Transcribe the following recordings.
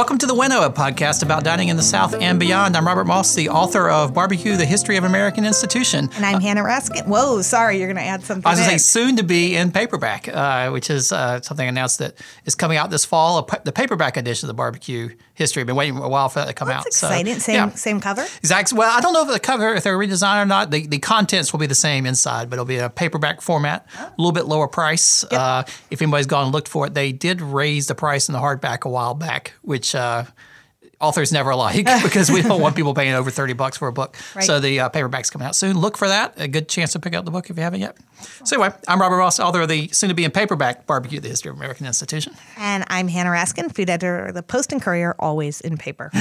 Welcome to the Winnow, a podcast about dining in the South and beyond. I'm Robert Moss, the author of Barbecue: The History of American Institution. And I'm Hannah Raskin. Whoa, sorry, you're going to add something. I was going to say soon to be in paperback, uh, which is uh, something announced that is coming out this fall. pa- The paperback edition of the Barbecue History. I've been waiting a while for that to come That's out. exciting. So, same yeah. same cover. Exactly. Well, I don't know if the cover, if they're redesigned or not. The, the contents will be the same inside, but it'll be a paperback format, a little bit lower price. Uh, if anybody's gone and looked for it, they did raise the price in the hardback a while back, which uh, authors never like because we don't want people paying over 30 bucks for a book. Right. So the uh, paperback's coming out soon. Look for that. A good chance to pick up the book if you haven't yet. So anyway, I'm Robert Ross, author of the soon-to-be in paperback Barbecue: The History of American Institution. And I'm Hannah Raskin, food editor of the Post and Courier, always in paper.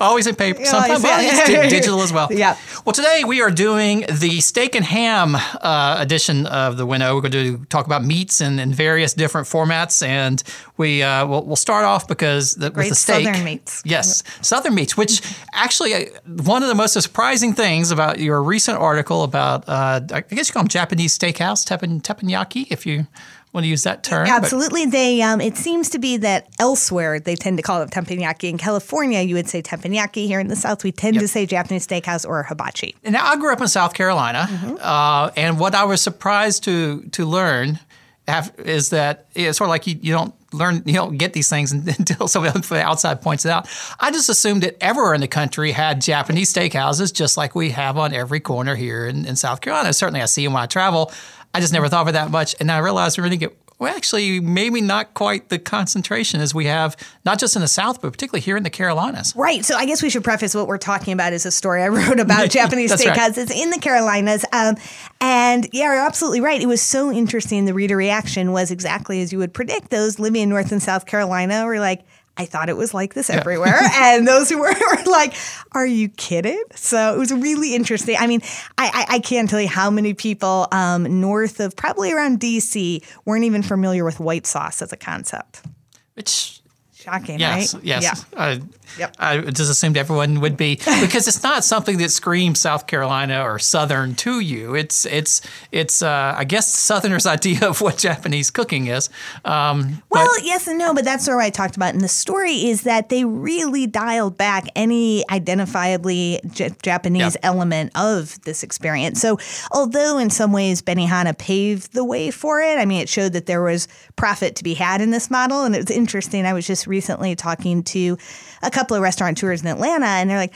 Always in paper, sometimes well, digital as well. Yeah. Well, today we are doing the steak and ham uh, edition of the Winnow. We're going to talk about meats in, in various different formats, and we uh, we'll, we'll start off because the, with the steak. southern meats. Yes, southern meats. Which actually, uh, one of the most surprising things about your recent article about, uh, I guess you call them Japanese steakhouse, teppanyaki, if you want to use that term. but- Absolutely. They um, it seems to be that elsewhere they tend to call it teppanyaki. In California, you would say teppanyaki. Here in the South, we tend to say Japanese steakhouse or hibachi. Now, I grew up in South Carolina, Mm-hmm. uh, and what I was surprised to to learn is that it's sort of like you, you don't learn, you don't get these things until somebody from the outside points it out. I just assumed that everywhere in the country had Japanese steakhouses, just like we have on every corner here in, in South Carolina. Certainly, I see them when I travel. I just never thought of it that much, and I realized we really get. Well, actually, maybe not quite the concentration as we have, not just in the South, but particularly here in the Carolinas. Right. So I guess we should preface what we're talking about is a story I wrote about Japanese That's right. steakhouses in the Carolinas. Um, and yeah, you're absolutely right. It was so interesting. The reader reaction was exactly as you would predict. Those living in North and South Carolina were like, I thought it was like this everywhere. and those who were, were like, Are you kidding? So it was really interesting. I mean, I, I, I can't tell you how many people um, north of probably around DC weren't even familiar with white sauce as a concept. Which Shocking, Yes, right? yes. Yeah. I, Yep. I just assumed everyone would be because it's not something that screams South Carolina or Southern to you. It's it's it's uh, I guess Southerners' idea of what Japanese cooking is. Um, Well, but yes and no, but that's sort of what I talked about in the story is that they really dialed back any identifiably J- Japanese Yep. element of this experience. So, although in some ways Benihana paved the way for it, I mean, it showed that there was profit to be had in this model. And it was interesting. I was just recently talking to a couple of restaurateurs in Atlanta, and they're like,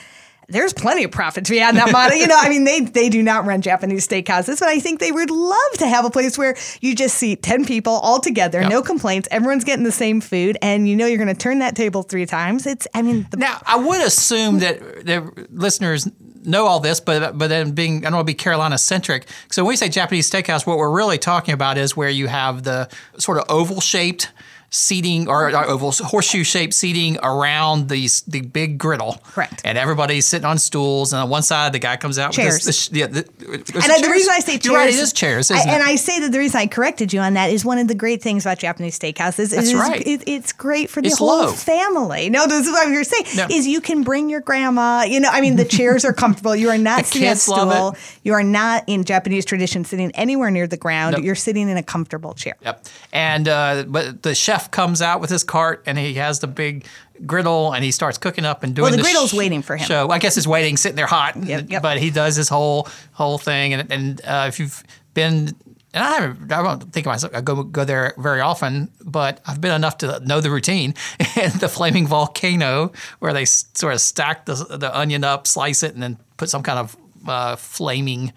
there's plenty of profit to be had in that model. You know, I mean, they they do not run Japanese steakhouses, but I think they would love to have a place where you just see 10 people all together, no complaints, everyone's getting the same food, and you know you're going to turn that table three times. It's, I mean, the, now I would assume that the listeners know all this, but but then being I don't want to be Carolina centric. So when we say Japanese steakhouse, what we're really talking about is where you have the sort of oval shaped seating or oval horseshoe shaped seating around these the big griddle. Correct. And everybody's sitting on stools, and on one side the guy comes out Chairs. with this yeah, the, and I- the reason I say chairs, right, it is chairs, I, and it? I say that the reason I corrected you on that is one of the great things about Japanese steakhouses. That's is right. It, it's great for the It's whole low. family. No, this is what you're saying. No. Is you can bring your grandma. You know, I mean, the chairs are comfortable. You are not The sitting love stool. You are not in Japanese tradition sitting anywhere near the ground. Nope. You're sitting in a comfortable chair. Yep. And uh, but the chef comes out with his cart and he has the big griddle and he starts cooking up and doing the the griddle's waiting for him. So I guess it's waiting, sitting there hot. Yep, yep. But he does his whole whole thing and and uh, if you've been and I haven't, I don't think of myself, I go, go there very often, but I've been enough to know the routine. and the flaming volcano, where they sort of stack the, the onion up, slice it, and then put some kind of uh, flaming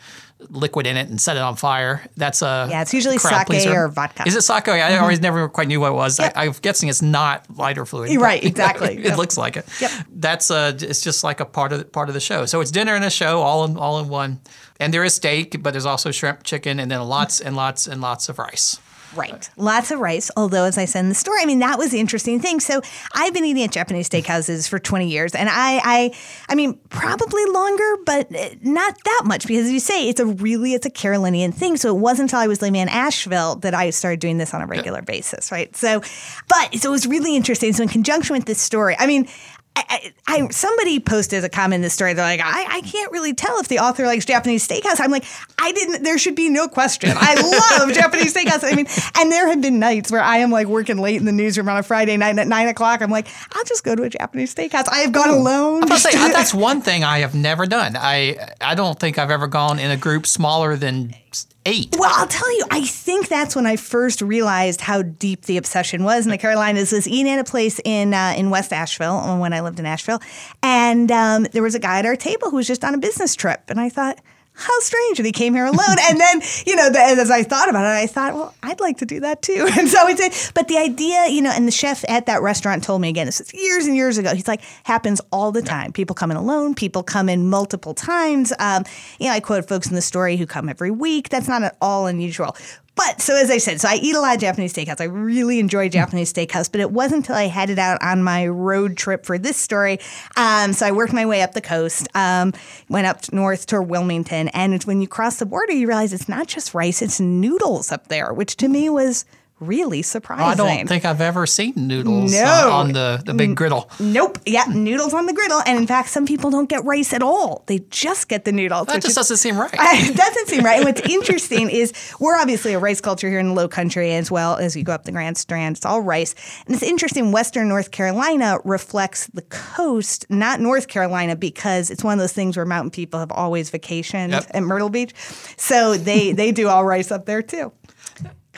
liquid in it and set it on fire. That's a Yeah, it's usually sake pleaser. or vodka. Is it sake? I always never quite knew what it was. Yep. I, I'm guessing it's not lighter fluid. Right, exactly. it Yep. looks like it. Yep. That's uh, it's just like a part of the, part of the show. So it's dinner and a show all in all in one. And there is steak, but there's also shrimp, chicken, and then lots and lots and lots of rice. Right. Lots of rice. Although, as I said in the story, I mean, that was the interesting thing. So I've been eating at Japanese steakhouses for 20 years. And I, I, I mean, probably longer, but uh, not that much because as you say, it's a really, it's a Carolinian thing. So it wasn't until I was living in Asheville that I started doing this on a regular basis. Right. So, but, so it was really interesting. So in conjunction with this story, I mean, I, I, somebody posted a comment in this story. They're like, I, I can't really tell if the author likes Japanese steakhouse. I'm like, I didn't. There should be no question. I love Japanese steakhouse. I mean, and there have been nights where I am like working late in the newsroom on a Friday night at nine o'clock. I'm like, I'll just go to a Japanese steakhouse. I have gone alone. I'm say, that's one thing I have never done. I I don't think I've ever gone in a group smaller than eight. Well, I'll tell you, I think that's when I first realized how deep the obsession was in the Carolinas. Was eating at a place in uh, in West Asheville when I lived in Asheville, and um, there was a guy at our table who was just on a business trip, and I thought how strange. And he came here alone. and then, you know, the, as I thought about it, I thought, well, I'd like to do that too. And so it's, but the idea, you know, and the chef at that restaurant told me again, this is years and years ago. He's like, happens all the time. People come in alone, people come in multiple times. Um, you know, I quote folks in the story who come every week. That's not at all unusual. But so as I said, so I eat a lot of Japanese steakhouse. I really enjoy Japanese steakhouse, but it wasn't until I headed out on my road trip for this story. Um, so I worked my way up the coast, um, went up north to Wilmington, and when you cross the border, you realize it's not just rice; it's noodles up there, which to me was really surprising. I don't think I've ever seen noodles no. on, on the, the big griddle. Nope. Yeah, noodles on the griddle. And in fact, some people don't get rice at all. They just get the noodles. That just doesn't seem right. It doesn't seem right. And what's interesting is we're obviously a rice culture here in the low country as well as you go up the Grand Strand. It's all rice. And it's interesting, Western North Carolina reflects the coast, not North Carolina, because it's one of those things where mountain people have always vacationed yep. at Myrtle Beach. So they, they do all rice up there too.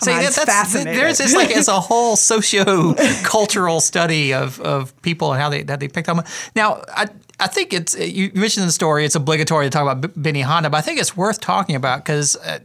See, on, that's, fascinating. There's this like it's a whole socio-cultural study of, of people and how they how they picked up. Now, I I think it's you mentioned the story. It's obligatory to talk about Benihana, but I think it's worth talking about because uh,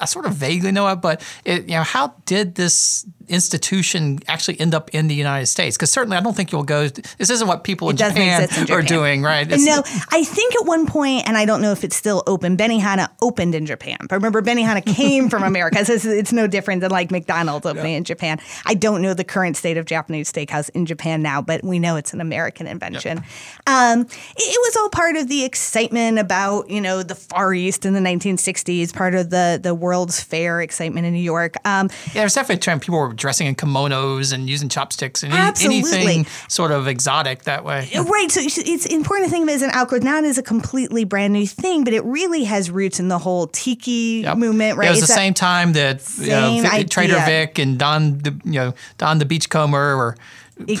I sort of vaguely know it. But it, you know, how did this institution actually end up in the United States? Because certainly I don't think you'll go. This isn't what people in Japan, in Japan, are doing, right? It's, no, I think at one point, and I don't know if it's still open. Benihana opened in Japan. But remember, Benihana came from America, so it's, it's, no different than like McDonald's opening in Japan. I don't know the current state of Japanese steakhouse in Japan now, but we know it's an American invention. Yep. Um, it, it was all part of the excitement about you know the Far East in the 1960s, part of the the World's Fair excitement in New York. Um, yeah, there's definitely a time people were dressing in kimonos and using chopsticks and anything sort of exotic that way. Uh, right. So it's important to think of it as an outgrowth, not as a completely brand new thing, but it really has roots in the whole tiki yep. movement. Right. It was it's the same time that you know, Trader Vic and Don, the, you know, Don the Beachcomber were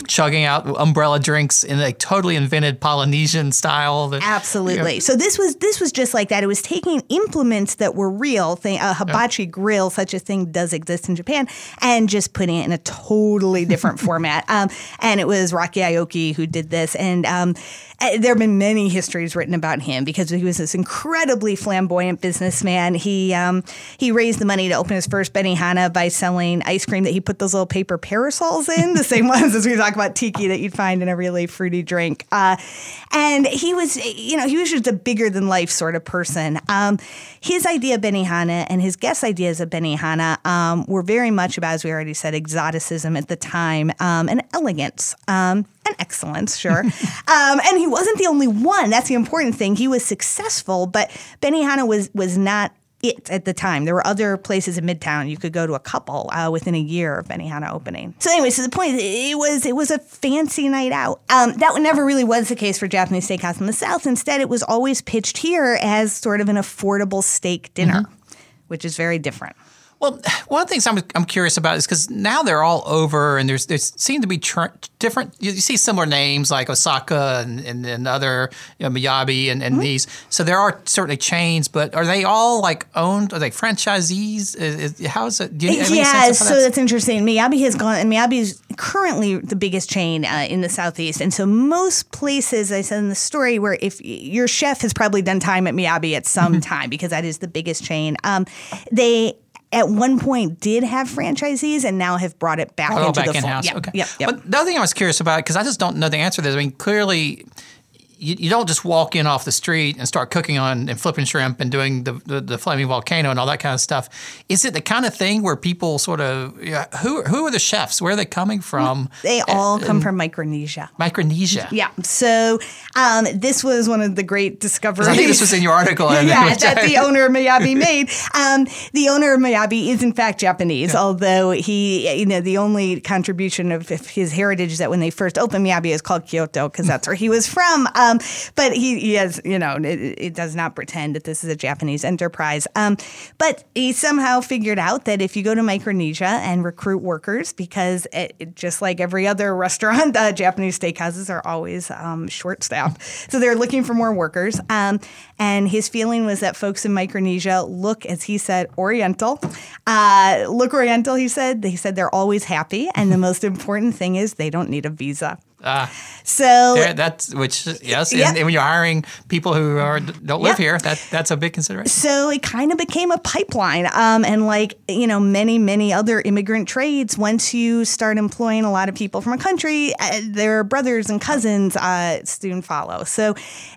chugging out umbrella drinks in a totally invented Polynesian style. That, Absolutely. You know. So this was this was just like that. It was taking implements that were real, thing, a hibachi yeah. grill, such a thing does exist in Japan, and just putting it in a totally different format. Um, and it was Rocky Aoki who did this, and um, uh, there have been many histories written about him because he was this incredibly flamboyant businessman. He um, he raised the money to open his first Benihana by selling ice cream that he put those little paper parasols in, the same ones as we talk about tiki that you'd find in a really fruity drink. Uh, and he was, you know, he was just a bigger than life sort of person. Um, his idea of Benihana and his guest ideas of Benihana um, were very much about, as we already said, exoticism at the time um, and elegance. Um, and excellence, sure. um, and he wasn't the only one. That's the important thing. He was successful, but Benihana was was not it at the time. There were other places in Midtown you could go to a couple uh, within a year of Benihana opening. So anyway, so the point it was it was a fancy night out. Um, that never really was the case for Japanese steakhouse in the South. Instead, it was always pitched here as sort of an affordable steak dinner, mm-hmm. which is very different. Well, one of the things I'm, I'm curious about is because now they're all over, and there's there seem to be tr- different. You, see similar names like Osaka and, and, and other you know, Miyabi and, and mm-hmm. these. So there are certainly chains, but are they all like owned? Are they franchisees? Is, is, how is it? You, yeah, so that's, that's, interesting. Miyabi has gone, and Miyabi is currently the biggest chain uh, in the southeast, and so most places I said in the story where if your chef has probably done time at Miyabi at some mm-hmm. time because that is the biggest chain. Um, they at one point did have franchisees and now have brought it back oh, into back the in fold. House. Yep, okay. Yep, yep. But the other thing I was curious about because I just don't know the answer to this. I mean, clearly you, you don't just walk in off the street and start cooking on and flipping shrimp and doing the, the, the flaming volcano and all that kind of stuff. Is it the kind of thing where people sort of yeah, who who are the chefs? Where are they coming from? They all come from Micronesia. Micronesia. Yeah. So um, this was one of the great discoveries. I think this was in your article. yeah, that the owner of Miyabi made. Um, the owner of Miyabi is in fact Japanese, yeah. although he, you know, the only contribution of his heritage is that when they first opened Miyabi is called Kyoto because that's where he was from. Um, but he, he, has, you know, it, it, does not pretend that this is a Japanese enterprise. Um, but he somehow figured out that if you go to Micronesia and recruit workers, because it, just like every other restaurant, uh, Japanese steakhouses are always um, short staffed. So they're looking for more workers. Um, and his feeling was that folks in Micronesia look, as he said, Oriental. Uh, look Oriental, he said. He said they're always happy. And the most important thing is they don't need a visa. Ah. So that's which yes, yeah. and, and, when you're hiring people who are don't live here, that that's a big consideration. So it kind of became a pipeline, um, and like you know, many many other immigrant trades. Once you start employing a lot of people from a country, uh, their brothers and cousins uh, soon follow. So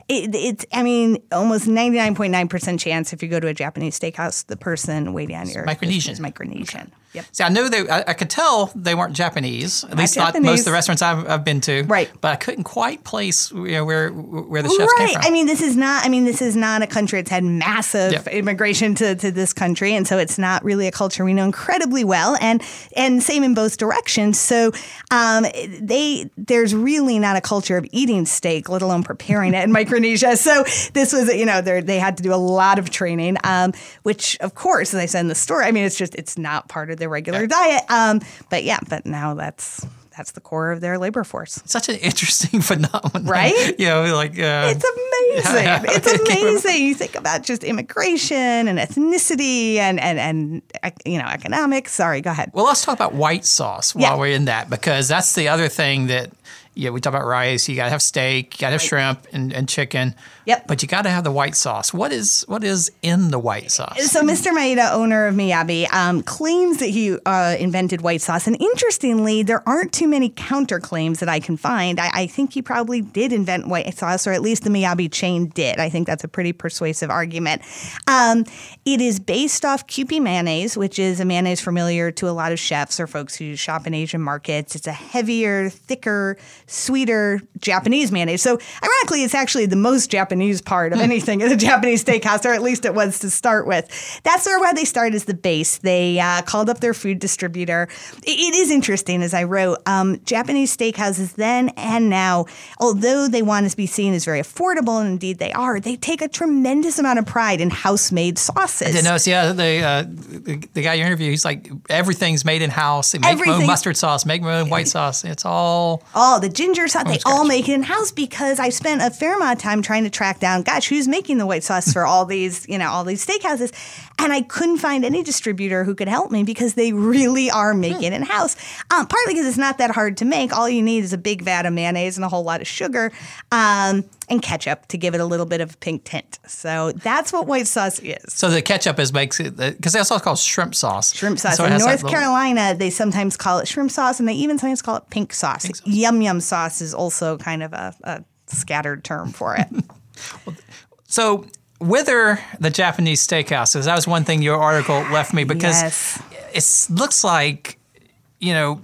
it, it's I mean, almost ninety nine point nine percent chance if you go to a Japanese steakhouse, the person waiting on your Micronesian is Micronesian. Yep. See, I knew they. I, I, could tell they weren't Japanese. At not least Japanese. not most of the restaurants I've, I've, been to. Right. But I couldn't quite place you know, where where the chefs right. came from. I mean, this is not. I mean, this is not a country that's had massive yep. immigration to, to this country, and so it's not really a culture we know incredibly well. And and same in both directions. So um, they there's really not a culture of eating steak, let alone preparing it in Micronesia. So this was you know they had to do a lot of training, um, which of course, as I said in the story, I mean, it's just it's not part of their regular yeah. diet. Um, but yeah, but now that's that's the core of their labor force. Such an interesting phenomenon, right? You know, like uh, it's amazing. it's amazing. you think about just immigration and ethnicity and and and you know economics. Sorry, go ahead. Well, let's talk about white sauce while yeah. we're in that because that's the other thing that yeah, we talk about rice. You got to have steak. You got to have right. shrimp and, and chicken. Yep. But you got to have the white sauce. What is what is in the white sauce? So Mr. Maeda, owner of Miyabi, um, claims that he uh, invented white sauce. And interestingly, there aren't too many counterclaims that I can find. I, I, think he probably did invent white sauce, or at least the Miyabi chain did. I think that's a pretty persuasive argument. Um, it is based off Kewpie mayonnaise, which is a mayonnaise familiar to a lot of chefs or folks who shop in Asian markets. It's a heavier, thicker, sweeter Japanese mayonnaise. So ironically, it's actually the most Japanese part of hmm. anything in a Japanese steakhouse, or at least it was to start with. That's sort of why they started as the base. They uh, called up their food distributor. it is interesting, as I wrote, um, Japanese steakhouses then and now, although they want to be seen as very affordable, and indeed they are, they take a tremendous amount of pride in house-made sauces. I did notice, yeah, the, uh, the, the guy you interviewed, he's like, everything's made in house. Make Everything. my own mustard sauce, make my own white sauce. It's all... All the ginger sauce, they all make it in house because I spent a fair amount of time trying to track down, gosh, who's making the white sauce for all these, you know, all these steakhouses. And I couldn't find any distributor who could help me because they really are making it in house. Um, partly because it's not that hard to make. All you need is a big vat of mayonnaise and a whole lot of sugar. Um, and ketchup to give it a little bit of a pink tint. So that's what white sauce is. So the ketchup is makes it because they also call it shrimp sauce. Shrimp sauce. So in North Carolina, they sometimes call it shrimp sauce, and they even sometimes call it pink sauce. Pink sauce. Yum yum sauce is also kind of a, a scattered term for it. so whether the Japanese steakhouses, that was one thing your article left me because yes. it looks like, you know,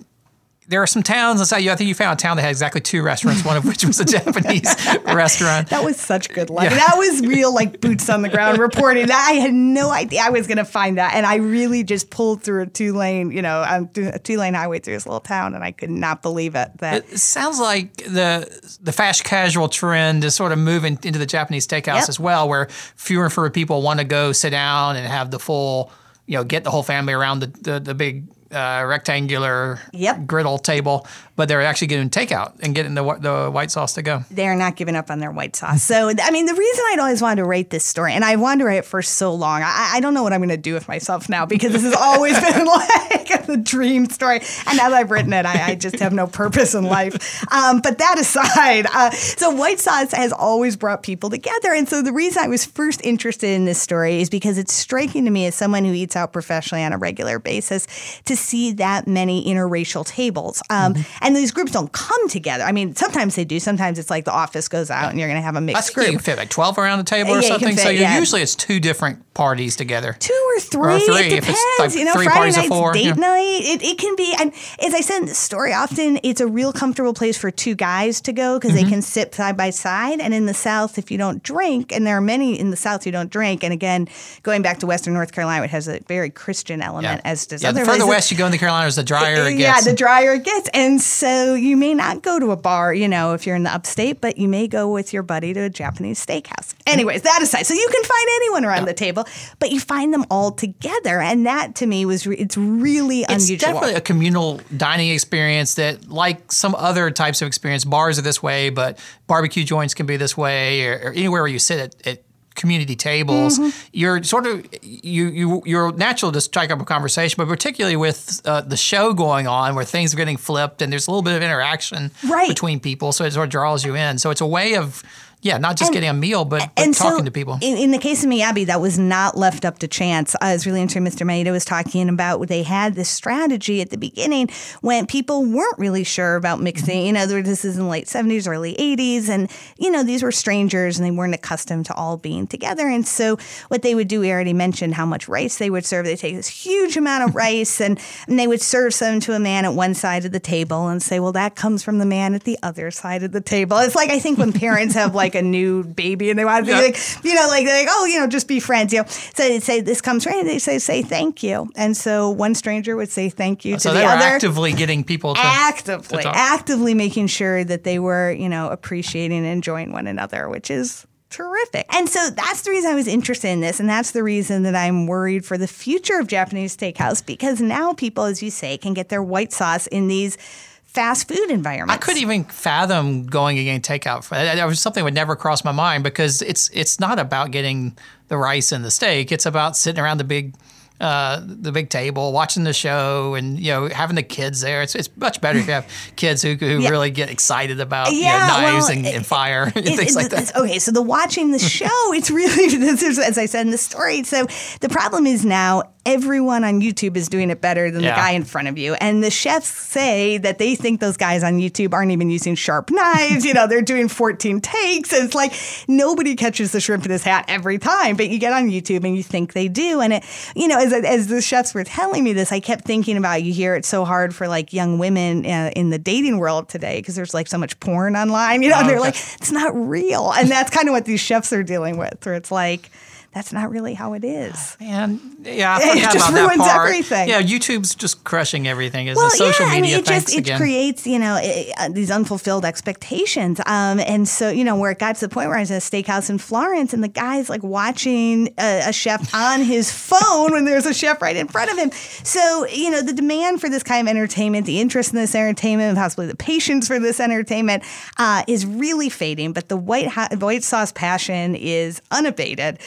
there are some towns. Let's say I think you found a town that had exactly two restaurants, one of which was a Japanese restaurant. That was such good luck. Yeah. That was real, like boots on the ground reporting. I had no idea I was going to find that, and I really just pulled through a two lane, you know, um, a two lane highway through this little town, and I could not believe it. That it sounds like the the fast casual trend is sort of moving into the Japanese steakhouse yep. as well, where fewer and fewer people want to go sit down and have the full, you know, get the whole family around the the, the big uh, rectangular yep. griddle table, but they're actually getting takeout and getting the the white sauce to go. They're not giving up on their white sauce. So, I mean, the reason I'd always wanted to write this story, and I wanted to write it for so long, I, I don't know what I'm going to do with myself now because this has always been like the dream story. And now that I've written it, I, I just have no purpose in life. Um, but that aside, uh, so white sauce has always brought people together. And so the reason I was first interested in this story is because it's striking to me as someone who eats out professionally on a regular basis to see that many interracial tables. Um, Mm-hmm. And these groups don't come together. I mean, sometimes they do. Sometimes it's like the office goes out and you're going to have a mixed think group. you can fit like 12 around the table or Yeah, something. so fit, you yeah. usually it's two different parties together. two or three. three, It if depends. it's like you know, three Friday parties of night's four, date yeah. night. It, it can be. And as I said in the story, often it's a real comfortable place for two guys to go because Mm-hmm. they can sit side by side. And in the South, if you don't drink, and there are many in the South who don't drink, and again, going back to Western North Carolina, it has a very Christian element, as does yeah, other the further places. west you go in the Carolinas, the drier it gets. Yeah, the drier it gets. And so you may not go to a bar, you know, if you're in the upstate, but you may go with your buddy to a Japanese steakhouse. Anyways, that aside, so you can find anyone around the table, but you find them all together. And that to me was, re- it's really it's unusual. definitely a communal dining experience that, like some other types of experience, bars are this way, but barbecue joints can be this way, or, or anywhere where you sit at, at community tables, Mm-hmm. you're sort of you you you're natural to strike up a conversation, but particularly with uh, the show going on where things are getting flipped and there's a little bit of interaction Right. between people, so it sort of draws you in. So it's a way of yeah, not just getting a meal, but, but and talking so to people. In, in the case of Miyabi, that was not left up to chance. Uh, I was really interested. Mr. Maeda was talking about they had this strategy at the beginning when people weren't really sure about mixing. You know, this is in the late 70s, early 80s. And, you know, these were strangers and they weren't accustomed to all being together. And so what they would do, we already mentioned how much rice they would serve. They take this huge amount of rice and, and they would serve some to a man at one side of the table and say, well, that comes from the man at the other side of the table. It's like, I think when parents have like a new baby and they want to Yeah. be like, you know, like like, oh, you know, just be friends. You know, so they say this comes and they say say thank you, and so one stranger would say thank you oh, so to they the were other. actively getting people to actively, to actively making sure that they were, you know, appreciating and enjoying one another, which is terrific. And so that's the reason I was interested in this, and that's the reason that I'm worried for the future of Japanese steakhouse because now people, as you say, can get their white sauce in these fast food environment. I couldn't even fathom going getting takeout. That that was something that would never cross my mind because it's it's not about getting the rice and the steak. It's about sitting around the big uh, the big table, watching the show, and you know having the kids there. It's it's much better if you have kids who, who Yeah. really get excited about you know, knives well, and, it- and fire and It- things it- like that. Okay, so the watching the show, it's really this is as I said in the story. So the problem is now everyone on YouTube is doing it better than Yeah. the guy in front of you, and the chefs say that they think those guys on YouTube aren't even using sharp knives. you know, they're doing 14 takes. And it's like nobody catches the shrimp in his hat every time, but you get on YouTube and you think they do. And it, you know, as as the chefs were telling me this, I kept thinking about you hear it's so hard for like young women uh, in the dating world today because there's like so much porn online. You know, and they're okay. like it's not real, and that's kind of what these chefs are dealing with, where it's like. That's not really how it is. Man, yeah, I It just about that ruins part. everything. Yeah, YouTube's just crushing everything. Is Well, the social yeah, I media? mean, it thanks just it again. creates you know eh, eh, these unfulfilled expectations, um, and so you know where it got to the point where I was at a steakhouse in Florence, and the guy's like watching a, a chef on his phone when there's a chef right in front of him. So you know the demand for this kind of entertainment, the interest in this entertainment, possibly the patience for this entertainment, uh, is really fading. But the white ha- white sauce passion is unabated,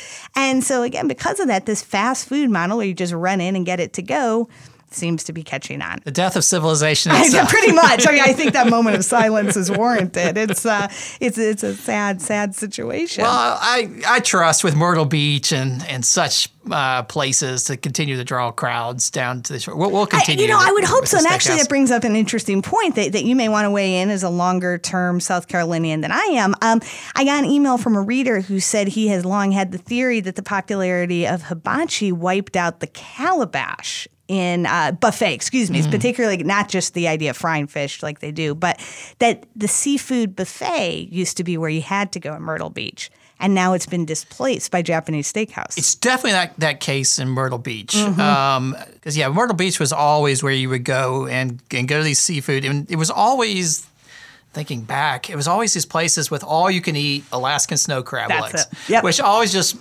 and so again because of that, this fast food model where you just run in and get it to go. Seems to be catching on. the death of civilization I- pretty much. I mean, I think that moment of silence is warranted. It's uh, it's it's a sad, sad situation. Well, I I trust with Myrtle Beach and and such uh, places to continue to draw crowds down to the shore. We'll, we'll I, continue. you know, with- I would hope so. And actually, that brings up an interesting point that, that you may want to weigh in as a longer term South Carolinian than I am. Um, I got an email from a reader who said he has long had the theory that the popularity of hibachi wiped out the calabash in uh, buffet, excuse me, Mm-hmm. particularly not just the idea of frying fish like they do, but that the seafood buffet used to be where you had to go in Myrtle Beach. And now it's been displaced by Japanese steakhouse. It's definitely that, that case in Myrtle Beach. Because, Mm-hmm. yeah, Myrtle Beach was always where you would go and, and go to these seafood. And it was always, thinking back, it was always these places with all you can eat Alaskan snow crab That's legs. Yep. which always just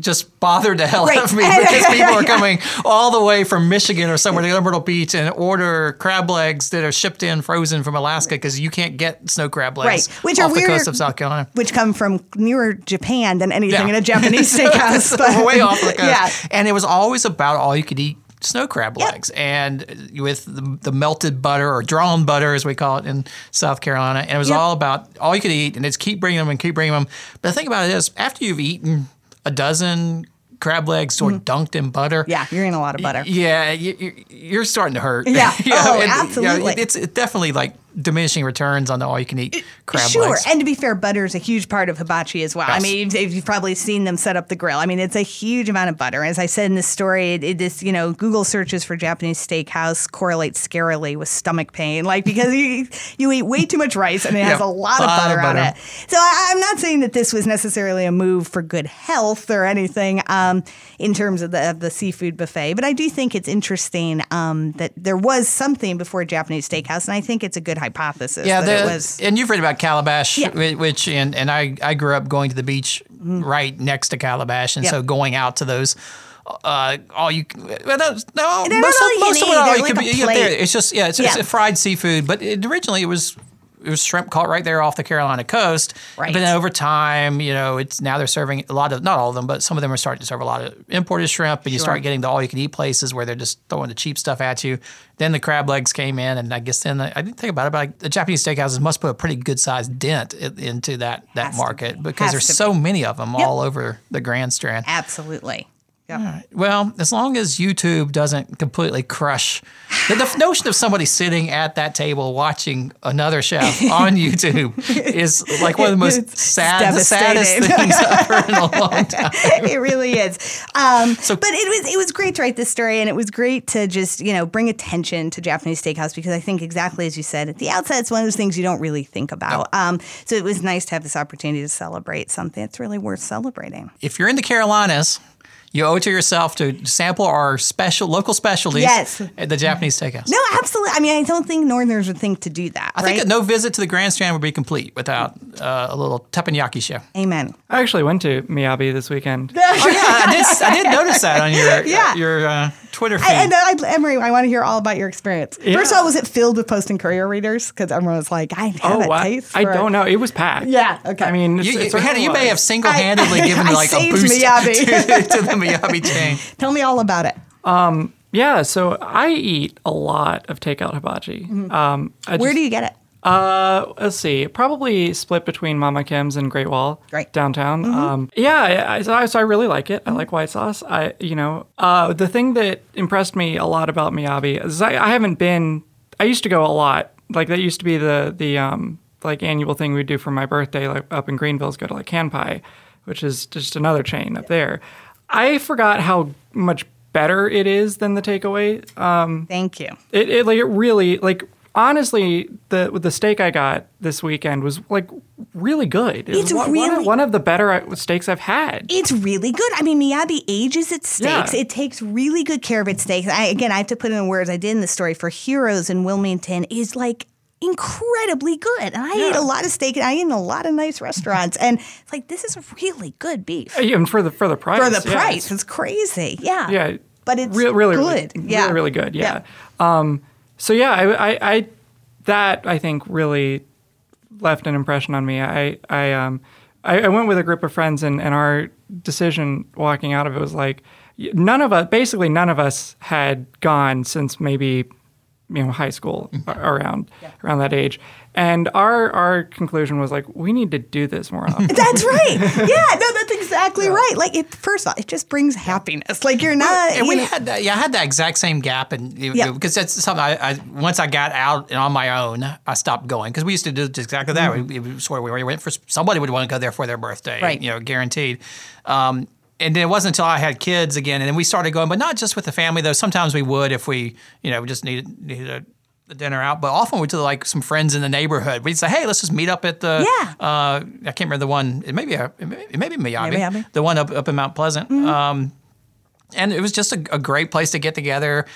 just bothered the hell Right. out of me because people are coming all the way from Michigan or somewhere to Myrtle Beach and order crab legs that are shipped in frozen from Alaska because you can't get snow crab legs Right, which off are the weird- coast of South Carolina. which come from nearer Japan than anything Yeah. in a Japanese steakhouse. but- way off the coast. Yeah. And it was always about all you could eat snow crab Yep. legs and with the, the melted butter or drawn butter as we call it in South Carolina. And it was Yep. all about all you could eat and it's keep bringing them and keep bringing them. But the thing about it is after you've eaten a dozen crab legs sort of dunked in butter. Mm-hmm. Yeah, you're in a lot of butter. Yeah, you, you- you're starting to hurt. Yeah. Oh, and, absolutely. it's definitely like diminishing returns on the all you can eat crab sure, legs. and to be fair, butter is a huge part of hibachi as well. I mean, you've, you've probably seen them set up the grill. I mean, it's a huge amount of butter. As I said in this story, it, it is you know Google searches for Japanese steakhouse correlate scarily with stomach pain, like because you you eat way too much rice and it has Yeah, a lot of lot of butter on it. So I, I'm not saying that this was necessarily a move for good health or anything um, in terms of the of the seafood buffet, but I do think it's interesting um, that there was something before Japanese steakhouse, and I think it's a good hypothesis. yeah, that the, was. and you've read about Calabash, Yeah. which and and I I grew up going to the beach right next to Calabash, and Yep. so going out to those. Uh, all you well, those, no, most not of, most of it all they're you like could be. there, it's just yeah, it's, it's Yeah. a fried seafood, but it, originally it was it was shrimp caught right there off the Carolina coast. Right. But then over time, you know, it's now they're serving a lot of not all of them, but some of them are starting to serve a lot of imported shrimp, and you start getting the all you can eat places where they're just throwing the cheap stuff at you. Then the crab legs came in, and I guess then the, I didn't think about it, but like, the Japanese steakhouses must put a pretty good sized dent i- into that that Has market be. because Has there's so many of them Yep. all over the Grand Strand. Absolutely. Yep. Well, as long as YouTube doesn't completely crush the, the notion of somebody sitting at that table watching another chef on YouTube is like one of the most sad, the saddest things I've heard in a long time. it really is. Um, So- but it was it was great to write this story, and it was great to just you know bring attention to Japanese steakhouse because I think exactly as you said at the outset, it's one of those things you don't really think about. Um, so it was nice to have this opportunity to celebrate something that's really worth celebrating. If you're in the Carolinas, you owe it to yourself to sample our special local specialties Yes. at the Japanese takeout. No, absolutely. I mean, I don't think Northerners would think to do that. I right? think that no visit to the Grand Strand would be complete without uh, a little teppanyaki show. Amen. I actually went to Miyabi this weekend. Oh yeah, I did. I did notice that on your Yeah. your uh, Twitter feed. I, and I, Emery, I want to hear all about your experience. First of all, was it filled with Post and Courier readers? Because everyone was like, I have Oh, a wow. taste. I for- don't know. It was packed. Yeah, okay. I mean, it's, you, it's you, Hannah, you may have single-handedly given I like a boost Miyabi. to, to the Miyabi chain. Tell me all about it. Um, Yeah, so I eat a lot of takeout hibachi. Um, I Mm-hmm. Where just- do you get it? Uh, let's see. Probably split between Mama Kim's and Great Wall, Great. downtown. Um, yeah, I, I, so I- really like it. I like white sauce. I, you know, uh, the thing that impressed me a lot about Miyabi is I, I haven't been. I used to go a lot. Like that used to be the the um like annual thing we'd do for my birthday, like up in Greenville, is go to like Kanpai, which is just another chain up there. I forgot how much better it is than the takeaway. Uh, Thank you. it, it like it really like honestly the the steak I got this weekend was like really good. It was It's one, one of, really- one of the better uh, steaks I've had. It's really good. I mean, Miyabi ages its steaks. Yeah. It takes really good care of its steaks. I, again, I have to put in the words I did in the story for Heroes in Wilmington is like incredibly good. And I ate a lot of steak and I ate in a lot of nice restaurants. And it's like, this is really good beef. and for the for the price For the yeah, price, it's- it's crazy. Yeah. yeah, But it's Re- really good. really, yeah. really really good. Yeah. Um. So yeah, I, I I that I think really left an impression on me. I I um I, I went with a group of friends and and our decision walking out of it was like none of us basically none of us had gone since maybe you know high school Mm-hmm. around around that age and our our conclusion was like we need to do this more often That's right. Yeah, no, that's exactly right. Like, it, first off, it just brings happiness. Like, you're not. And you we know- had that. Yeah, I had that exact same gap, and Yeah. because that's something I, I once I got out and on my own, I stopped going because we used to do exactly that. We, we sort of we went for somebody would want to go there for their birthday, Mm-hmm. Right. You know, guaranteed. Um, and then it wasn't until I had kids again, and then we started going, but not just with the family though. Sometimes we would if we, you know, we just needed needed a, a dinner out. But often we to like some friends in the neighborhood. We'd say, hey, let's just meet up at the. Yeah. Uh, I can't remember the one. It may be a, it may, it may be Miyabi, Miyabi. the one up up in Mount Pleasant. Um, and it was just a, a great place to get together.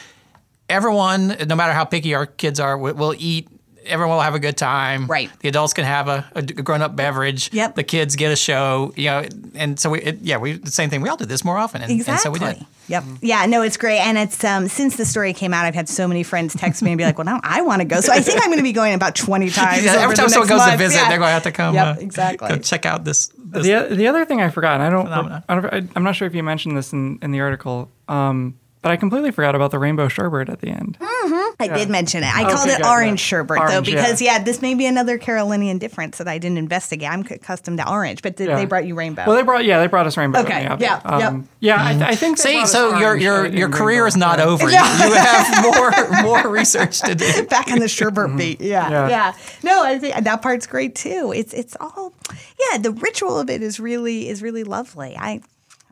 Everyone, no matter how picky our kids are, will, will eat. Everyone will have a good time. Right. The adults can have a, a grown-up beverage. Yep. The kids get a show. You know, and so we, it, yeah, we the same thing. We all did this more often, and, Exactly. and so we did. Yep. Yeah. No, it's great, and it's um, since the story came out, I've had so many friends text me and be like, "Well, now I want to go." So I think I'm going to be going about 20 times. Yeah, over every the time someone next goes to visit, Yeah. they're going to have to come. Yep. uh, exactly. go check out this. this the, the other thing I forgot, and I don't, I don't, I'm not sure if you mentioned this in, in the article, um, but But I completely forgot about the rainbow sherbet at the end. Mm-hmm. I did mention it. I called Okay, it good, orange yeah. sherbet though, because yeah. yeah. this may be another Carolinian difference that I didn't investigate. I'm accustomed to orange, but did, Yeah. they brought you rainbow. Well, they brought yeah, they brought us rainbow. Okay, Yeah, yeah, um, yeah. I, I think. they See, so your orange, your but I your career rainbow. is not Yeah. over. You, you have more more research to do. back on the sherbet mm-hmm. beat. Yeah, Yeah. yeah, No, I think that part's great too. It's it's all yeah. The ritual of it is really is really lovely. I,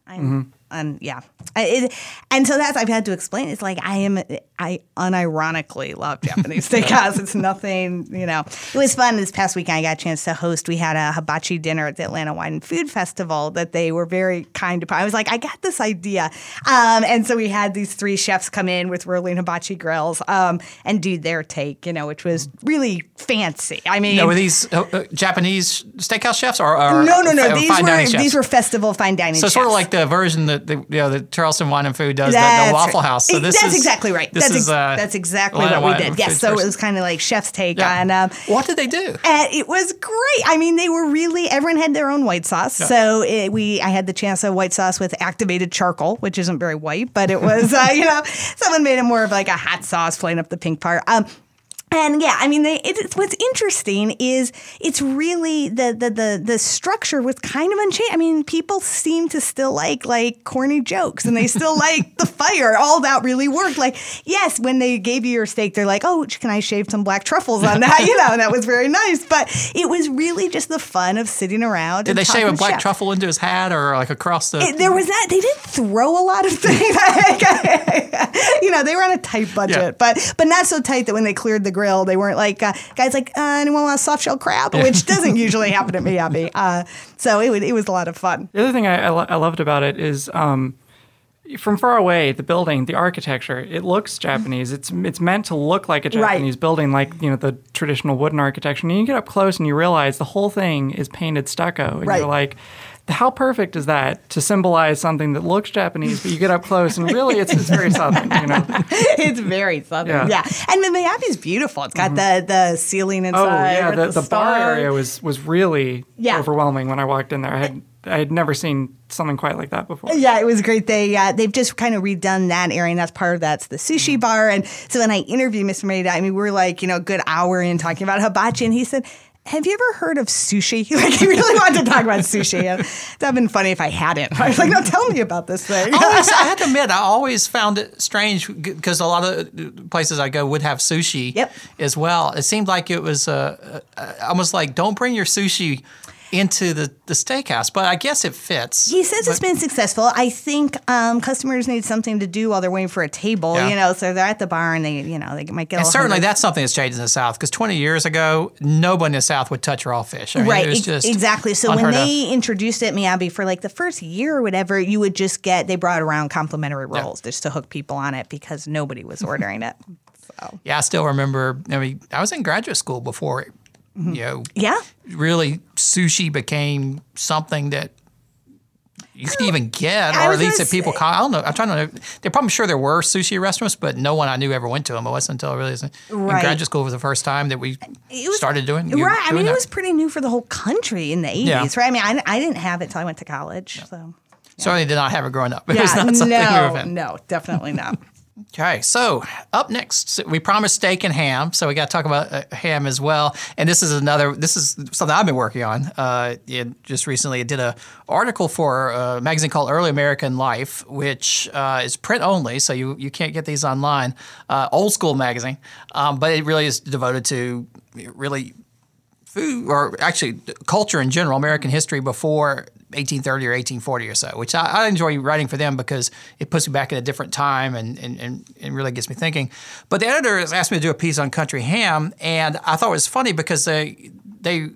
I'm mm-hmm. And yeah, I, it, and so that's I've had to explain. It's like I am I unironically love Japanese steakhouse. It's nothing you know. It was fun this past weekend. I got a chance to host. We had a hibachi dinner at the Atlanta Wine and Food Festival that they were very kind to. I was like, I got this idea, um, and so we had these three chefs come in with rolling hibachi grills um, and do their take. You know, which was really fancy. I mean, Now, were these uh, uh, Japanese steakhouse chefs or, or no, no, no. These were these were festival fine dining. So sort of like the version that the you know the Charleston Wine and Food does, the, That's the Waffle right. House. So this that's is exactly right. This That's is ex- uh, that's exactly what we did. Yes. So it was kind of like chef's take Yeah. on. Um, what did they do? and it was great. I mean, they were really everyone had their own white sauce. So it, we, I had the chance of white sauce with activated charcoal, which isn't very white, but it was, uh, you know, someone made it more of like a hot sauce, playing up the pink part. Um, and yeah, I mean, they, it, it's, what's interesting is it's really the, the the the structure was kind of unchanged. I mean, people seem to still like like corny jokes, and they still like the fire. All that really worked. Like, yes, when they gave you your steak, they're like, "Oh, can I shave some black truffles on that?" You know, and that was very nice. But it was really just the fun of sitting around. Did and they shave a black chefs. truffle into his hat or like across the? It- there was that they didn't throw a lot of things. you know, they were on a tight budget, Yeah. but but not so tight that when they cleared the grill, they weren't like uh, guys like uh, anyone want a soft shell crab, which doesn't usually happen at Miyabi. Uh, so it, would, it was a lot of fun. The other thing I, I, lo- I loved about it is um, from far away, the building, the architecture, it looks Japanese. It's it's meant to look like a Right. Japanese building, like you know the traditional wooden architecture. And you get up close and you realize the whole thing is painted stucco, and Right. you're like. How perfect is that to symbolize something that looks Japanese, but you get up close and really it's, it's very southern, you know? it's very southern, yeah. Yeah. And the Miyabi's beautiful. It's got the the ceiling inside. Oh yeah, with the, the bar area was was really Yeah. overwhelming when I walked in there. I had I had never seen something quite like that before. Yeah, it was great. They uh, they've just kind of redone that area, and that's part of that's the sushi bar. And so when I interviewed Mr. Maeda, I mean, we're like you know a good hour in talking about hibachi, and he said. Have you ever heard of sushi? Like he really wanted to talk about sushi. That'd been funny if I hadn't. I was like, no, tell me about this thing. I always- I have to admit, I always found it strange because a lot of places I go would have sushi Yep. as well. It seemed like it was uh, uh, almost like don't bring your sushi into the, the steakhouse, but I guess it fits. He says it's been successful. I think um, customers need something to do while they're waiting for a table, Yeah. you know, so they're at the bar and they, you know, they might get a And certainly hungry. that's something that's changed in the South because 20 years ago, nobody in the South would touch raw fish. I mean, right It just exactly so when unheard of. they introduced it miyabi for like the first year or whatever you would just get they brought around complimentary rolls just to hook people on it because nobody was ordering it so Yeah, I still remember. I mean, I was in graduate school before, Mm-hmm. you know, yeah really sushi became something that you could even get, I or at least that people. Call, I don't know. I'm trying to know. They're probably sure there were sushi restaurants, but no one I knew ever went to them. It wasn't until I really in Right. graduate school was the first time that we was, started doing. It. Right i doing mean it was pretty new for the whole country in the 80s Yeah. right i mean I, I didn't have it till i went to college so Certainly did not have it growing up. It was yeah not something no no definitely not Okay, so up next, we promised steak and ham, so we got to talk about uh, ham as well. And this is another. This is something I've been working on. Uh, just recently, I did a article for a magazine called Early American Life, which uh, is print only, so you you can't get these online. Uh, old school magazine, um, but it really is devoted to really food or actually culture in general, American history before 1830 or 1840 or so, which I, I enjoy writing for them because it puts me back in a different time and, and, and, and really gets me thinking. But the editor has asked me to do a piece on country ham, and I thought it was funny because they they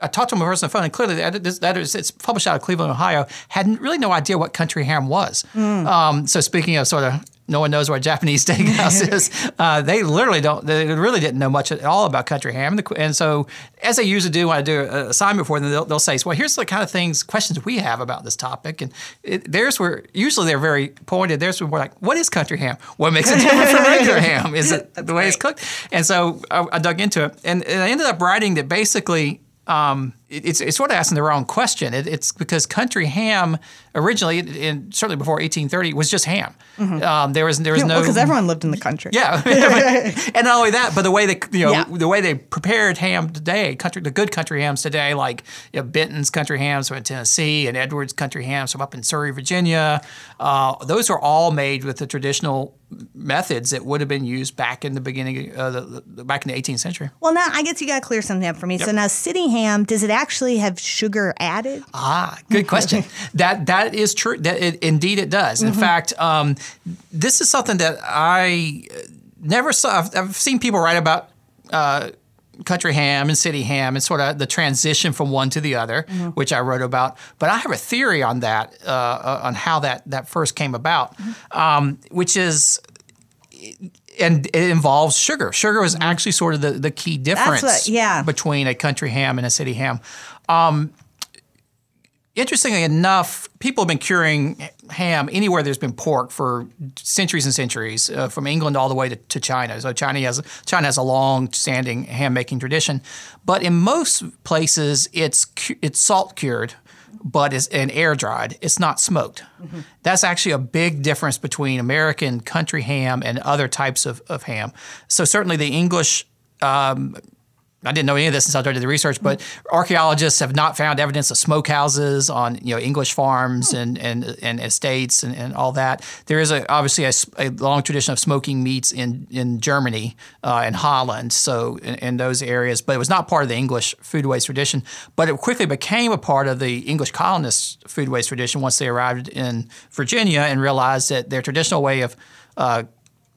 I talked to him first on the phone, and clearly the edit- this, that is, it's published out of Cleveland, Ohio. Had really no idea what country ham was. Um, so speaking of sort of no one knows what a Japanese steakhouse is, uh, they literally don't. They really didn't know much at all about country ham. And, the, and so, as they usually do when I do an assignment for them, they'll, they'll say, "Well, here's the kind of things, questions we have about this topic." And it, theirs were usually they're very pointed. Theirs were more like, "What is country ham? What makes it different from regular ham? Is it the way it's cooked?" And so I, I dug into it, and, and I ended up writing that basically um, it's, it's sort of asking the wrong question. It, it's because country ham originally, in, certainly before 1830, was just ham. Um, there was there was no because everyone lived in the country. yeah, and not only that, but the way they you know Yeah. the way they prepared ham today, country the good country hams today, like you know, Benton's country hams from Tennessee and Edwards country hams from up in Surry, Virginia. Uh, those are all made with the traditional methods that would have been used back in the beginning, uh, the, the, back in the 18th century. Well, now I guess you got to clear something up for me. So now, city ham, does it actually have sugar added? Ah, good question. that that is true. That it, indeed it does. In fact, um, this is something that I uh, never saw. I've, I've seen people write about uh, country ham and city ham and sort of the transition from one to the other, which I wrote about. But I have a theory on that, uh, uh, on how that that first came about, um, which is. And it involves sugar. Sugar was actually sort of the, the key difference what- yeah. between a country ham and a city ham. Um, interestingly enough, people have been curing ham anywhere there's been pork for centuries and centuries, uh, from England all the way to, to China. So China has China has a long-standing ham making tradition, but in most places it's it's salt cured. But is and air dried. It's not smoked. Mm-hmm. That's actually a big difference between American country ham and other types of, of ham. So certainly the English um, I didn't know any of this until I did the research, but archaeologists have not found evidence of smokehouses on you know English farms and and, and estates and, and all that. There is a, obviously a long tradition of smoking meats in in Germany uh, and Holland, so in, in those areas, but it was not part of the English foodways tradition. But it quickly became a part of the English colonists' foodways tradition once they arrived in Virginia and realized that their traditional way of uh,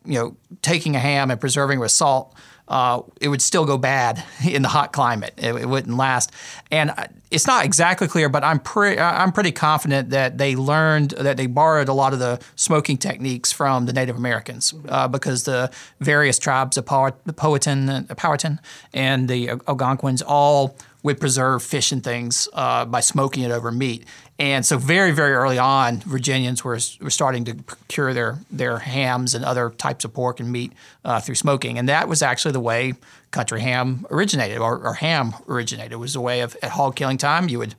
you know, taking a ham and preserving with salt, uh, it would still go bad in the hot climate. It, it wouldn't last, and it's not exactly clear, but I'm pretty I'm pretty confident that they learned that they borrowed a lot of the smoking techniques from the Native Americans uh, because the various tribes of Pow- Powhatan, Powhatan and the Algonquins all would preserve fish and things uh, by smoking it over meat. And so, very, very early on, Virginians were, were starting to procure their, their hams and other types of pork and meat uh, through smoking. And that was actually the way country ham originated, or, or ham originated. It was a way of, at hog killing time, you would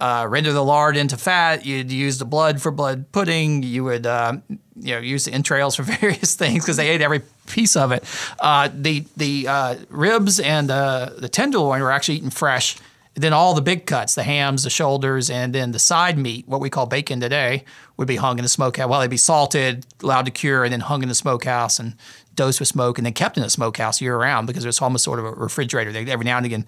uh, render the lard into fat. You'd use the blood for blood pudding. You would, uh, you know, use the entrails for various things because they ate every piece of it. Uh, the the uh, ribs and uh, the tenderloin were actually eaten fresh. Then all the big cuts, the hams, the shoulders, and then the side meat, what we call bacon today, would be hung in the smokehouse. Well, they'd be salted, allowed to cure, and then hung in the smokehouse and dosed with smoke, and then kept in the smokehouse year round because it was almost sort of a refrigerator. They'd every now and again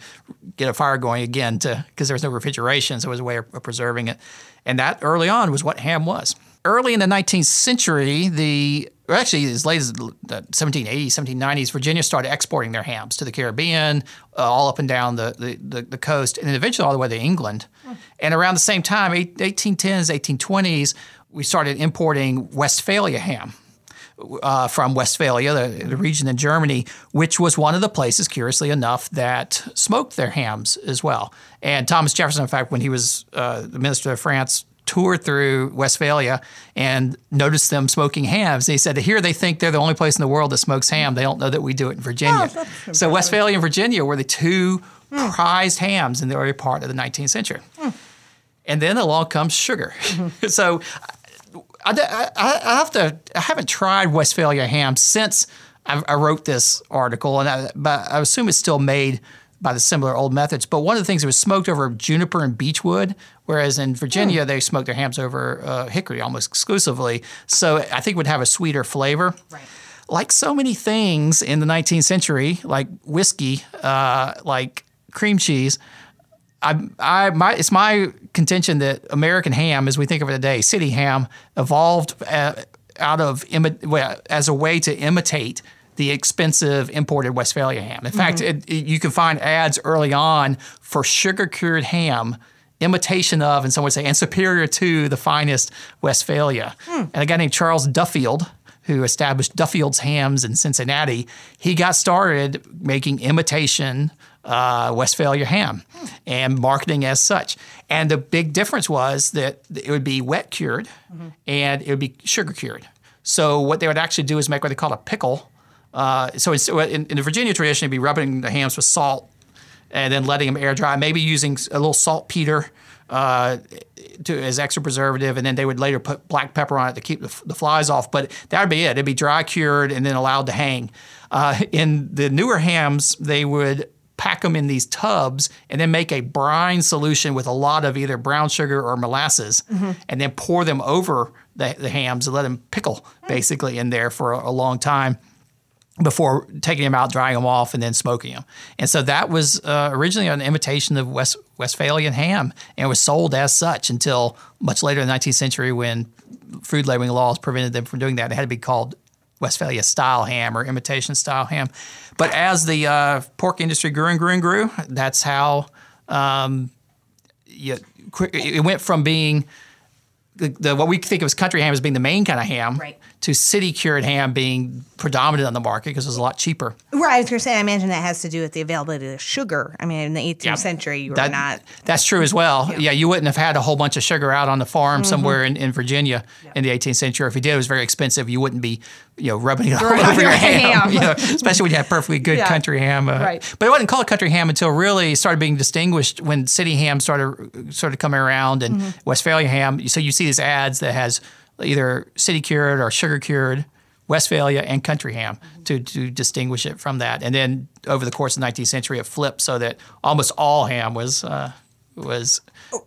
get a fire going again to because there was no refrigeration, so it was a way of, of preserving it. And that early on was what ham was. Early in the 19th century, the or actually as late as the 1780s, 1790s, Virginia started exporting their hams to the Caribbean, uh, all up and down the, the, the, the coast, and then eventually all the way to England. And around the same time, 1810s, 1820s, we started importing Westphalia ham uh, from Westphalia, the, the region in Germany, which was one of the places, curiously enough, that smoked their hams as well. And Thomas Jefferson, in fact, when he was uh, the minister of France, toured through Westphalia and noticed them smoking hams. He said, Here they think they're the only place in the world that smokes ham. They don't know that we do it in oh, Virginia. so, Westphalia and Virginia were the two hmm. prized hams in the early part of the 19th century. Hmm. And then along comes sugar. Mm-hmm. so, I, I, I have to. I haven't tried Westphalia ham since I, I wrote this article, and I, but I assume it's still made by the similar old methods. But one of the things it was smoked over juniper and beechwood, whereas in Virginia they smoked their hams over uh, hickory almost exclusively. So I think it would have a sweeter flavor. Right. Like so many things in the 19th century, like whiskey, uh, like cream cheese, I, I, my, it's my contention that American ham, as we think of it today, city ham, evolved uh, out of imi- well, as a way to imitate the expensive imported Westphalia ham. In fact, it, it- you can find ads early on for sugar cured ham, imitation of, and some would say, and superior to the finest Westphalia. Hmm. And a guy named Charles Duffield, who established Duffield's Hams in Cincinnati, he got started making imitation uh, Westphalia ham hmm. and marketing as such. And the big difference was that it would be wet cured mm-hmm. and it would be sugar cured. So what they would actually do is make what they call a pickle. Uh, so it's, in, in the Virginia tradition, it'd be rubbing the hams with salt and then letting them air dry, maybe using a little saltpeter uh, to, as extra preservative, and then they would later put black pepper on it to keep the, the flies off. But that would be it. It'd be dry cured and then allowed to hang. Uh, in the newer hams, they would pack them in these tubs and then make a brine solution with a lot of either brown sugar or molasses, and then pour them over the, the hams and let them pickle basically in there for a, a long time before taking them out, drying them off, and then smoking them. And so that was uh, originally an imitation of West, Westphalian ham and was sold as such until much later in the 19th century when food labeling laws prevented them from doing that. It had to be called Westphalia style ham or imitation style ham. But as the uh, pork industry grew and grew and grew, that's how um, you, it went from being the, the, what we think of as country ham as being the main kind of ham Right. To city cured ham being predominant on the market because it was a lot cheaper. Right, I was going to say, I imagine that has to do with the availability of sugar. I mean, in the 18th Yeah. century, you were not. That's true as well. Yeah. you wouldn't have had a whole bunch of sugar out on the farm Mm-hmm. somewhere in, in Virginia in the 18th century. If you did, it was very expensive. You wouldn't be, you know, rubbing it all over your your ham, ham. you know, especially when you had perfectly good Yeah. country ham. Uh, Right. But it wasn't called country ham until really started being distinguished when city ham started started coming around and Mm-hmm. Westphalia ham. So you see these ads that has either city cured or sugar cured. Westphalia and country ham to, to distinguish it from that, and then over the course of the 19th century, it flipped so that almost all ham was uh, was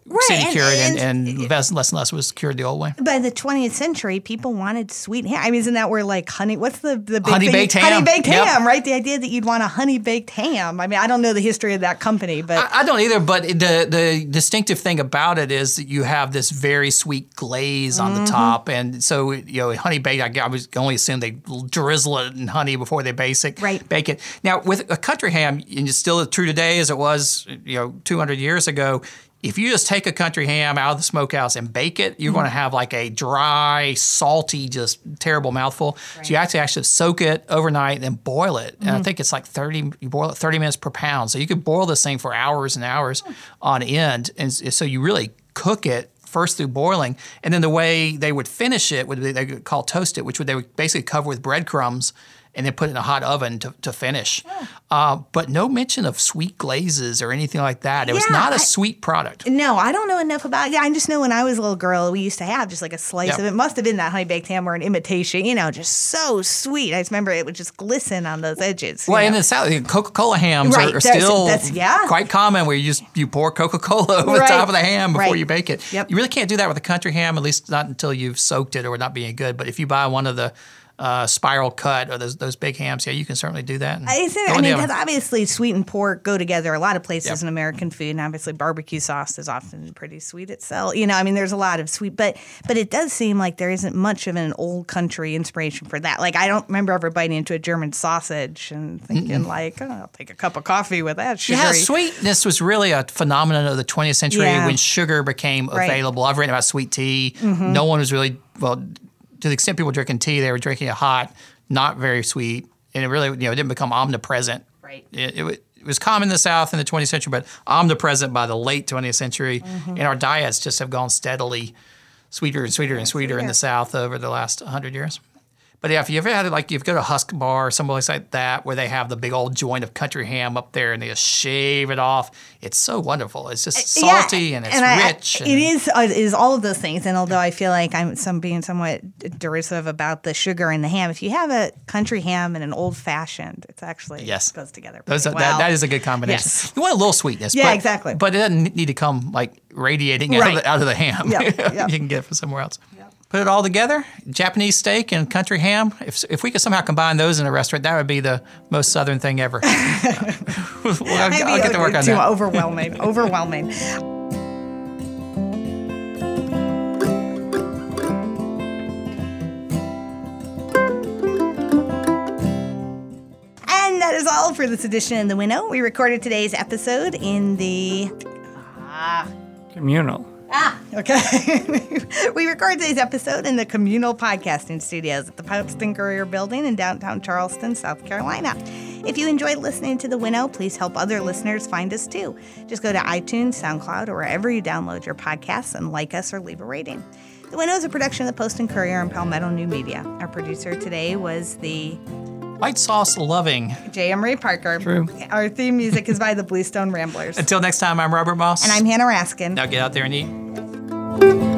Right, city and- cured, and, and- and, less, less and less was cured the old way. By the 20th century, people wanted sweet ham. I mean, isn't that where like honey? What's the the big Honey thing? baked ham. Honey baked Yep. ham, right? The idea that you'd want a honey baked ham. I mean, I don't know the history of that company, but I, I don't either, but the the distinctive thing about it is that you have this very sweet glaze on Mm-hmm. the top, and so you know, honey baked. I, I was only assume they drizzle it in honey before they basic Right. bake it. Now with a country ham, and it's still true today as it was you know 200 years ago. If you just take a country ham out of the smokehouse and bake it, you're going to mm-hmm. have like a dry, salty, just terrible mouthful. So you actually actually soak it overnight and then boil it. And I mm-hmm. think it's like 30, you boil it 30 minutes per pound. So you could boil this thing for hours and hours hmm. on end. And so you really cook it first through boiling. And then the way they would finish it would be they would call toast it, which would they would basically cover with breadcrumbs and then put it in a hot oven to, to finish. Uh, but no mention of sweet glazes or anything like that. It was not a I- sweet product. no, I don't know enough about. Yeah, I just know when I was a little girl, we used to have just like a slice Yep. of it. Must have been that honey baked ham or an imitation. You know, just so sweet. I just remember it would just glisten on those edges. Well, know. and the South, Coca Cola hams Right, are, are still that's- yeah. quite common where you just you pour Coca Cola over Right, the top of the ham before right. you bake it. Yep. You really can't do that with a country ham, at least not until you've soaked it or not being good. But if you buy one of the uh, spiral cut or those those big hams, yeah, you can certainly do that. and I, I mean, because obviously sweet and pork go together a lot of places Yep. in American food, and obviously barbecue sauce is often pretty sweet itself. You know, I mean, there's a lot of sweet, but but it does seem like there isn't much of an old country inspiration for that. Like, I don't remember ever biting into a German sausage and thinking like, oh, I'll take a cup of coffee with that sugary. Yeah, sweetness was really a phenomenon of the 20th century Yeah. when sugar became Right. Mm-hmm. available. I've written about sweet tea. No one was really well to the extent people were drinking tea, they were drinking it hot, not very sweet, and it really you know it didn't become omnipresent. Right. It, it, it was common in the South in the 20th century, but omnipresent by the late 20th century, Mm-hmm. and our diets just have gone steadily sweeter and sweeter and sweeter in the South over the last 100 years. But yeah, if you ever had it like you go to a Husk Bar or someplace like that where they have the big old joint of country ham up there and they just shave it off, it's so wonderful. It's just salty Yeah, and it's I- rich. it and- is uh, it is all of those things. And although I feel like I'm some being somewhat derisive about the sugar and the ham, if you have a country ham and an old fashioned, it's actually Yes. goes together. Those are, that, that is a good combination. Yes. You want a little sweetness. Yeah, but, exactly. But it doesn't need to come like radiating out, of the, out of the ham. Yep, yep. you can get it from somewhere else. Put it all together, Japanese steak and country ham. If, if we could somehow combine those in a restaurant, that would be the most southern thing ever. well, I'll, I'll get to work on too that. overwhelming. overwhelming. And that is all for this edition of The Winnow. We recorded today's episode in the ah, Communal. Ah, okay. we record today's episode in the communal podcasting studios at the Post and Courier Building in downtown Charleston, South Carolina. If you enjoyed listening to The Winnow, please help other listeners find us too. Just go to iTunes, SoundCloud, or wherever you download your podcasts and like us or leave a rating. The Winnow is a production of the Post and Courier and Palmetto New Media. Our producer today was the white sauce loving. J. Emery Parker. True. Our theme music is by the Bluestone Ramblers. Until next time, I'm Robert Moss. And I'm Hannah Raskin. Now get out there and eat.